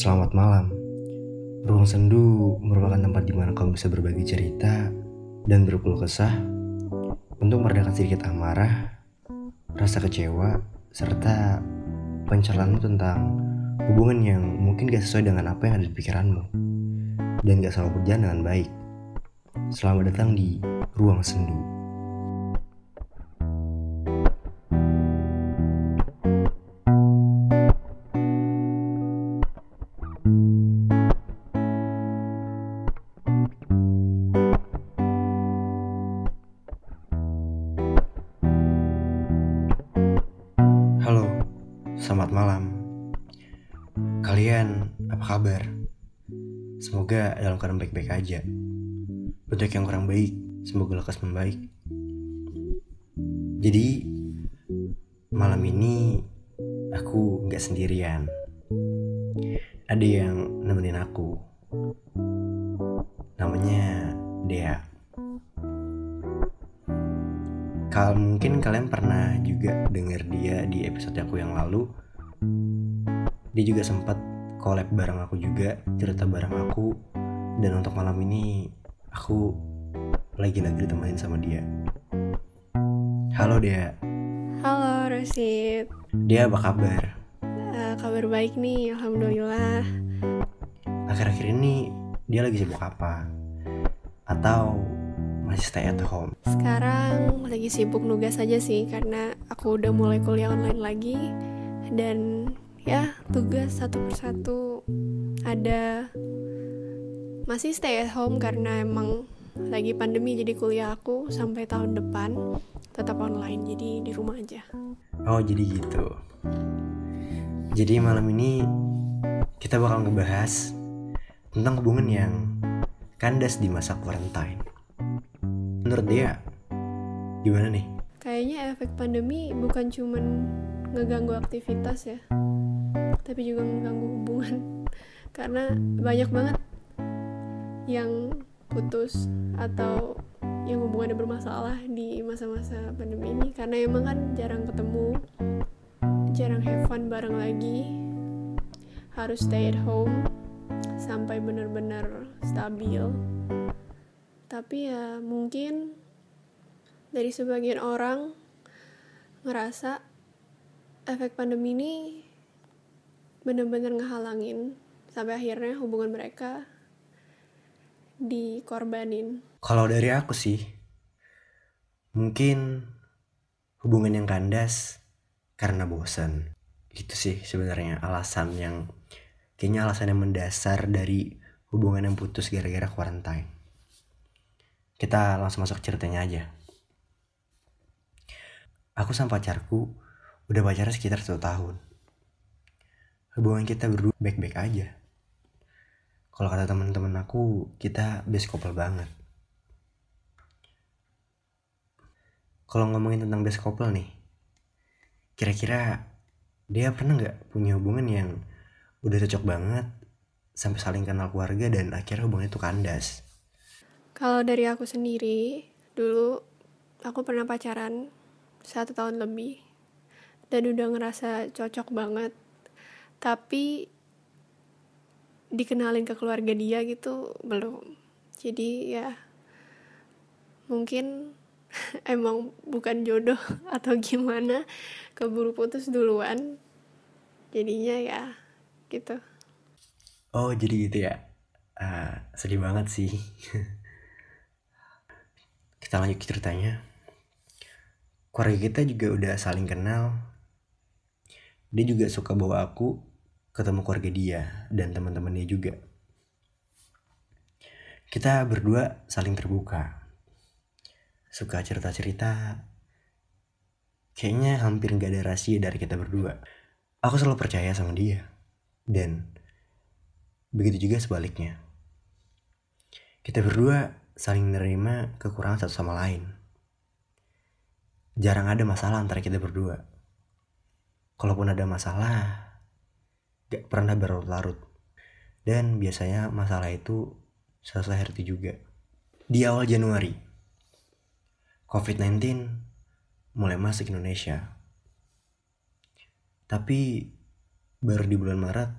Selamat malam. Ruang Sendu merupakan tempat di mana kamu bisa berbagi cerita dan berkeluh kesah untuk meredakan sedikit amarah, rasa kecewa, serta pencerahanmu tentang hubungan yang mungkin gak sesuai dengan apa yang ada di pikiranmu dan gak selalu berjalan dengan baik. Selamat datang di Ruang Sendu. Semoga dalam keadaan baik-baik aja. Untuk yang kurang baik, semoga lekas membaik. Jadi, malam ini aku nggak sendirian. Ada yang nemenin aku. Namanya Dea. Kal mungkin kalian pernah juga denger dia di episode aku yang lalu. Dia juga sempat collab bareng aku juga, cerita bareng aku. Dan untuk malam ini aku lagi-lagi ditemenin sama dia. Halo dia. Halo Rosid. Dia apa kabar? Uh, kabar baik nih, alhamdulillah. Akhir-akhir ini dia lagi sibuk apa? Atau masih stay at home? Sekarang lagi sibuk nugas aja sih karena aku udah mulai kuliah online lagi dan ya tugas satu persatu ada masih stay at home karena emang lagi pandemi jadi kuliah aku sampai tahun depan tetap online jadi di rumah aja. Oh jadi gitu. Jadi malam ini kita bakal ngebahas tentang hubungan yang kandas di masa quarantine menurut dia gimana nih? Kayaknya efek pandemi bukan cuman ngeganggu aktivitas ya, tapi juga ngeganggu hubungan. Karena banyak banget yang putus atau yang hubungannya bermasalah di masa-masa pandemi ini karena emang kan jarang ketemu, jarang have fun bareng lagi, harus stay at home sampai benar-benar stabil tapi ya mungkin dari sebagian orang ngerasa efek pandemi ini bener-bener ngehalangin sampai akhirnya hubungan mereka dikorbanin. Kalau dari aku sih, mungkin hubungan yang kandas karena bosan. Itu sih sebenarnya alasan yang kayaknya alasan yang mendasar dari hubungan yang putus gara-gara quarantine. Kita langsung masuk ceritanya aja. Aku sama pacarku udah pacaran sekitar satu tahun. Hubungan kita berdua baik-baik aja. Kalau kata teman-teman aku, kita best couple banget. Kalau ngomongin tentang best couple nih, kira-kira dia pernah nggak punya hubungan yang udah cocok banget sampai saling kenal keluarga dan akhirnya hubungan itu kandas? Kalau dari aku sendiri, dulu aku pernah pacaran satu tahun lebih dan udah ngerasa cocok banget. Tapi dikenalin ke keluarga dia gitu belum. Jadi ya mungkin emang bukan jodoh atau gimana keburu putus duluan. Jadinya ya gitu. Oh jadi gitu ya? Uh, sedih banget sih. Kita lanjut ceritanya. Keluarga kita juga udah saling kenal. Dia juga suka bawa aku ketemu keluarga dia dan teman-teman dia juga. Kita berdua saling terbuka. Suka cerita-cerita. Kayaknya hampir gak ada rahasia dari kita berdua. Aku selalu percaya sama dia. Dan begitu juga sebaliknya. Kita berdua saling menerima kekurangan satu sama lain. Jarang ada masalah antara kita berdua. Kalaupun ada masalah, gak pernah berlarut-larut. Dan biasanya masalah itu selesai hari juga. Di awal Januari, COVID-19 mulai masuk Indonesia. Tapi baru di bulan Maret,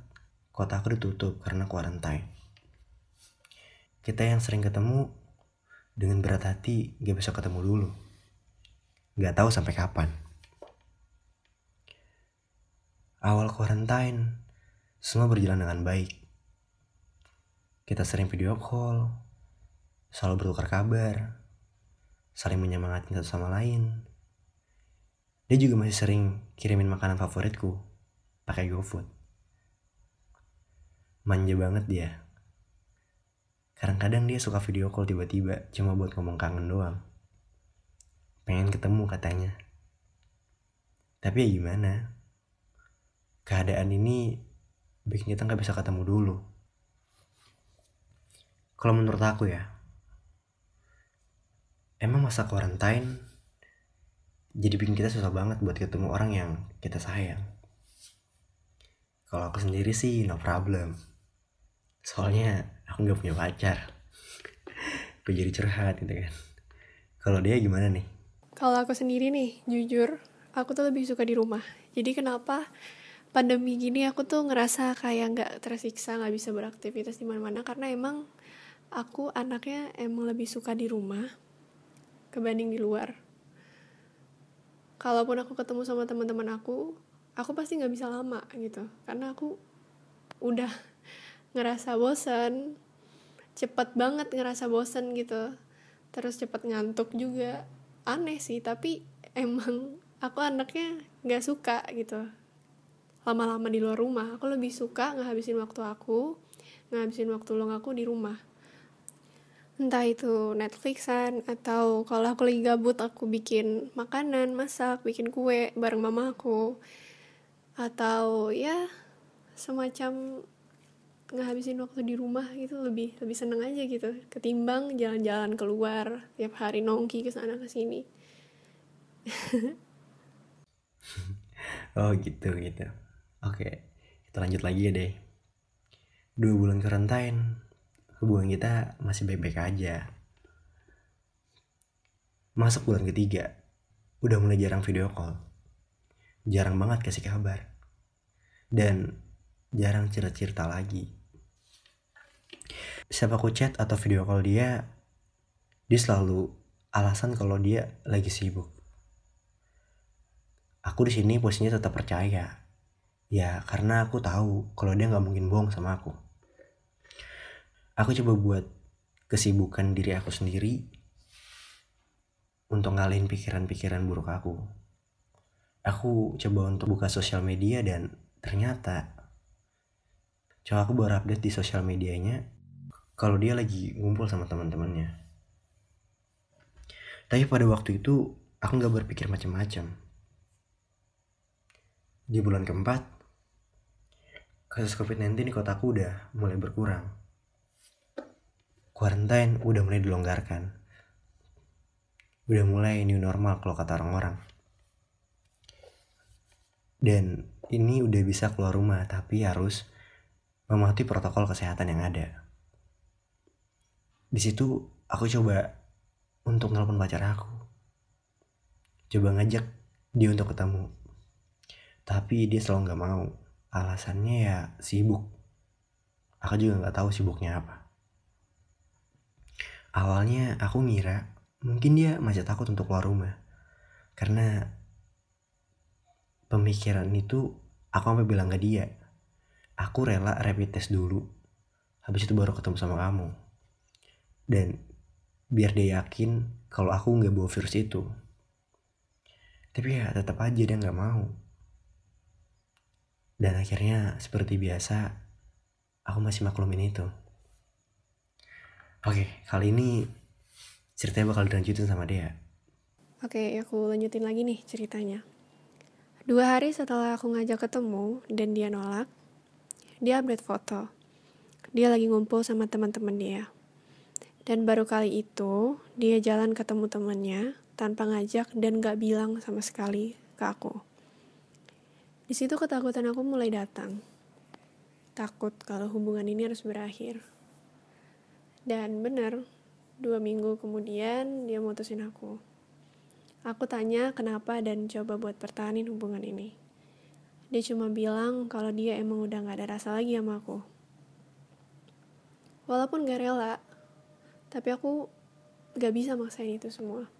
kota aku ditutup karena quarantine. Kita yang sering ketemu dengan berat hati gak bisa ketemu dulu. Gak tahu sampai kapan. Awal quarantine, semua berjalan dengan baik. Kita sering video call, selalu bertukar kabar, saling menyemangati satu sama lain. Dia juga masih sering kirimin makanan favoritku pakai GoFood. Manja banget dia. Kadang-kadang dia suka video call tiba-tiba cuma buat ngomong kangen doang. Pengen ketemu katanya. Tapi ya gimana? Keadaan ini bikin kita nggak bisa ketemu dulu. Kalau menurut aku ya, emang masa quarantine jadi bikin kita susah banget buat ketemu orang yang kita sayang. Kalau aku sendiri sih no problem. Soalnya aku nggak punya pacar. aku jadi curhat gitu kan. Kalau dia gimana nih? Kalau aku sendiri nih, jujur, aku tuh lebih suka di rumah. Jadi kenapa pandemi gini aku tuh ngerasa kayak nggak tersiksa, nggak bisa beraktivitas di mana-mana karena emang aku anaknya emang lebih suka di rumah kebanding di luar. Kalaupun aku ketemu sama teman-teman aku, aku pasti nggak bisa lama gitu, karena aku udah ngerasa bosan, cepet banget ngerasa bosan gitu, terus cepet ngantuk juga, aneh sih, tapi emang aku anaknya nggak suka gitu, lama-lama di luar rumah. Aku lebih suka ngehabisin waktu aku, ngehabisin waktu luang aku di rumah. Entah itu Netflixan atau kalau aku lagi gabut aku bikin makanan masak bikin kue bareng mama aku. Atau ya semacam ngehabisin waktu di rumah gitu lebih lebih seneng aja gitu. Ketimbang jalan-jalan keluar tiap hari nongki ke sana ke sini. Oh gitu gitu oke kita lanjut lagi ya deh dua bulan karantina hubungan kita masih baik-baik aja. Masuk bulan ketiga, udah mulai jarang video call. Jarang banget kasih kabar. Dan jarang cerita-cerita lagi. Siapa aku chat atau video call dia, dia selalu alasan kalau dia lagi sibuk. Aku di sini posisinya tetap percaya. Ya, karena aku tahu kalau dia nggak mungkin bohong sama aku aku coba buat kesibukan diri aku sendiri untuk ngalihin pikiran-pikiran buruk aku. Aku coba untuk buka sosial media dan ternyata coba aku baru update di sosial medianya kalau dia lagi ngumpul sama teman-temannya. Tapi pada waktu itu aku nggak berpikir macam-macam. Di bulan keempat, kasus COVID-19 di kotaku udah mulai berkurang quarantine udah mulai dilonggarkan. Udah mulai new normal kalau kata orang-orang. Dan ini udah bisa keluar rumah tapi harus mematuhi protokol kesehatan yang ada. Di situ aku coba untuk nelpon pacar aku. Coba ngajak dia untuk ketemu. Tapi dia selalu nggak mau. Alasannya ya sibuk. Aku juga nggak tahu sibuknya apa. Awalnya aku ngira mungkin dia masih takut untuk keluar rumah. Karena pemikiran itu aku sampai bilang ke dia, aku rela rapid test dulu. Habis itu baru ketemu sama kamu. Dan biar dia yakin kalau aku nggak bawa virus itu. Tapi ya tetap aja dia nggak mau. Dan akhirnya seperti biasa, aku masih maklumin itu. Oke, kali ini ceritanya bakal dilanjutin sama dia. Oke, aku lanjutin lagi nih ceritanya. Dua hari setelah aku ngajak ketemu dan dia nolak, dia update foto. Dia lagi ngumpul sama teman-teman dia. Dan baru kali itu, dia jalan ketemu temennya tanpa ngajak dan gak bilang sama sekali ke aku. Di situ ketakutan aku mulai datang. Takut kalau hubungan ini harus berakhir. Dan bener, dua minggu kemudian dia mutusin aku. Aku tanya kenapa dan coba buat pertahanin hubungan ini. Dia cuma bilang kalau dia emang udah gak ada rasa lagi sama aku. Walaupun gak rela, tapi aku gak bisa maksain itu semua.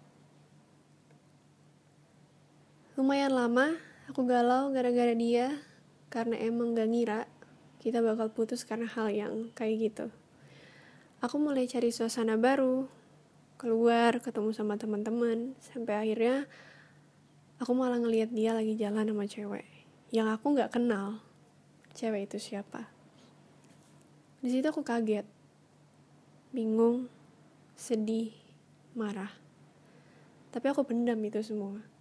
Lumayan lama aku galau gara-gara dia karena emang gak ngira kita bakal putus karena hal yang kayak gitu. Aku mulai cari suasana baru, keluar, ketemu sama teman-teman, sampai akhirnya aku malah ngelihat dia lagi jalan sama cewek yang aku nggak kenal. Cewek itu siapa? Di situ aku kaget, bingung, sedih, marah. Tapi aku pendam itu semua.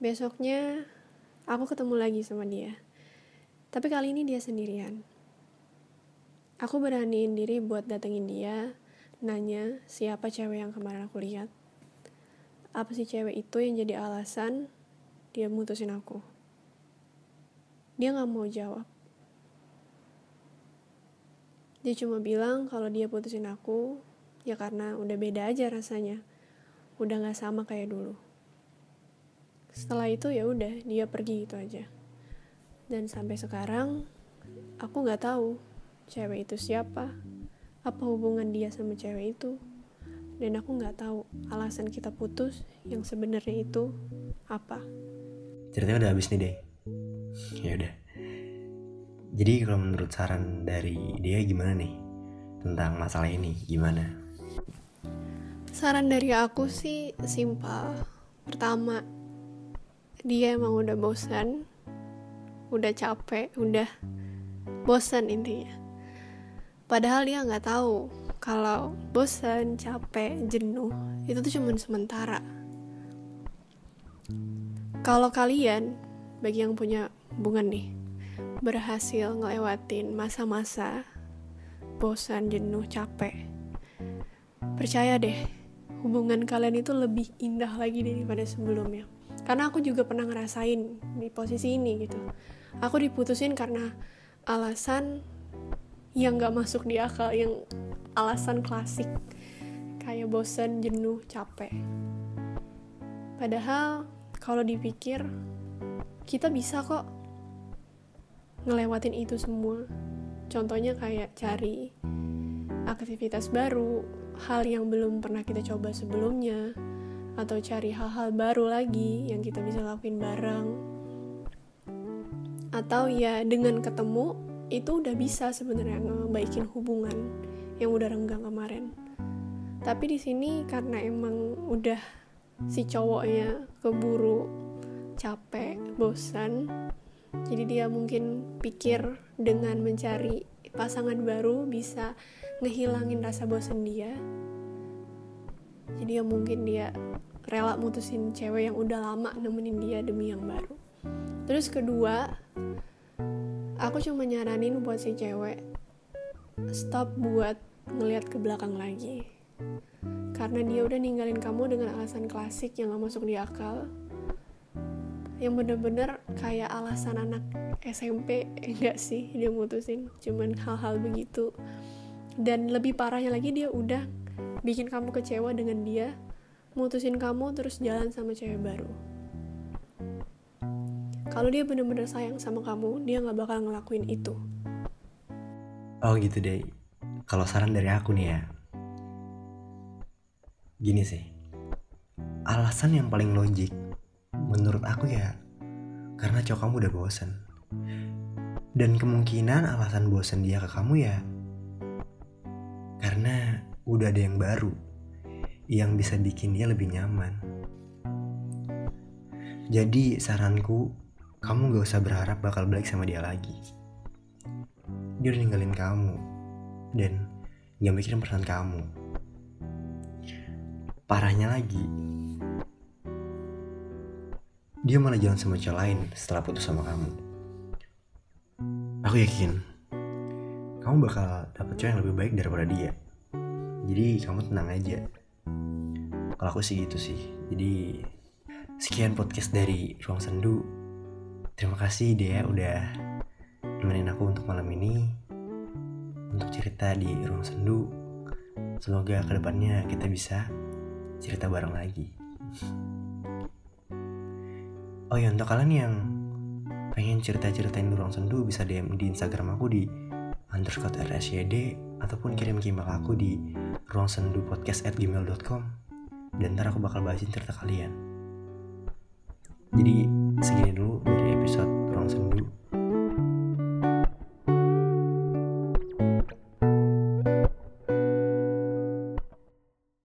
Besoknya aku ketemu lagi sama dia. Tapi kali ini dia sendirian. Aku beraniin diri buat datengin dia, nanya siapa cewek yang kemarin aku lihat. Apa sih cewek itu yang jadi alasan dia mutusin aku? Dia gak mau jawab. Dia cuma bilang kalau dia putusin aku, ya karena udah beda aja rasanya. Udah gak sama kayak dulu. Setelah itu ya udah dia pergi gitu aja. Dan sampai sekarang aku nggak tahu cewek itu siapa, apa hubungan dia sama cewek itu. Dan aku nggak tahu alasan kita putus yang sebenarnya itu apa. Ceritanya udah habis nih deh. Ya udah. Jadi kalau menurut saran dari dia gimana nih tentang masalah ini? Gimana? Saran dari aku sih simpel. Pertama, dia emang udah bosan. Udah capek udah bosan intinya. Padahal dia nggak tahu kalau bosan capek jenuh itu tuh cuma sementara. Kalau kalian bagi yang punya hubungan nih berhasil ngelewatin masa-masa bosan jenuh capek percaya deh hubungan kalian itu lebih indah lagi daripada sebelumnya karena aku juga pernah ngerasain di posisi ini gitu. Aku diputusin karena alasan yang gak masuk di akal yang alasan klasik. Kayak bosen jenuh capek. Padahal kalau dipikir kita bisa kok ngelewatin itu semua. Contohnya kayak cari aktivitas baru hal yang belum pernah kita coba sebelumnya atau cari hal-hal baru lagi yang kita bisa lakuin bareng. Atau ya dengan ketemu itu udah bisa sebenarnya ngebaikin hubungan yang udah renggang kemarin. Tapi di sini karena emang udah si cowoknya keburu capek bosan jadi dia mungkin pikir dengan mencari pasangan baru bisa ngehilangin rasa bosan dia. Jadi ya mungkin dia rela mutusin cewek yang udah lama nemenin dia demi yang baru. Terus kedua aku cuma nyaranin buat si cewek stop buat ngeliat ke belakang lagi. Karena dia udah ninggalin kamu dengan alasan klasik yang gak masuk di akal. Yang bener-bener kayak alasan anak SMP enggak sih dia mutusin. Cuman hal-hal begitu. Dan lebih parahnya lagi dia udah bikin kamu kecewa dengan dia mutusin kamu terus jalan sama cewek baru. Kalau dia bener-bener sayang sama kamu dia nggak bakal ngelakuin itu. Oh gitu deh kalau saran dari aku nih ya. Gini sih. Alasan yang paling logik menurut aku ya karena cowok kamu udah bosen. Dan kemungkinan alasan bosen dia ke kamu ya karena udah ada yang baru yang bisa bikin dia lebih nyaman. Jadi saranku, kamu gak usah berharap bakal balik sama dia lagi. Dia udah ninggalin kamu, dan gak mikirin perasaan kamu. Parahnya lagi, dia malah jalan sama cowok lain setelah putus sama kamu. Aku yakin, kamu bakal dapet cowok yang lebih baik daripada dia. Jadi kamu tenang aja kalau aku sih gitu sih. Jadi sekian podcast dari ruang sendu. Terima kasih dia udah nemenin aku untuk malam ini. Untuk cerita di ruang sendu. Semoga ke depannya kita bisa cerita bareng lagi. Oh ya untuk kalian yang pengen cerita-ceritain di ruang sendu bisa DM di Instagram aku di underscore rsyd ataupun kirim email aku di ruang sendu podcast at gmail.com dan ntar aku bakal bahasin cerita kalian. Jadi segini dulu dari episode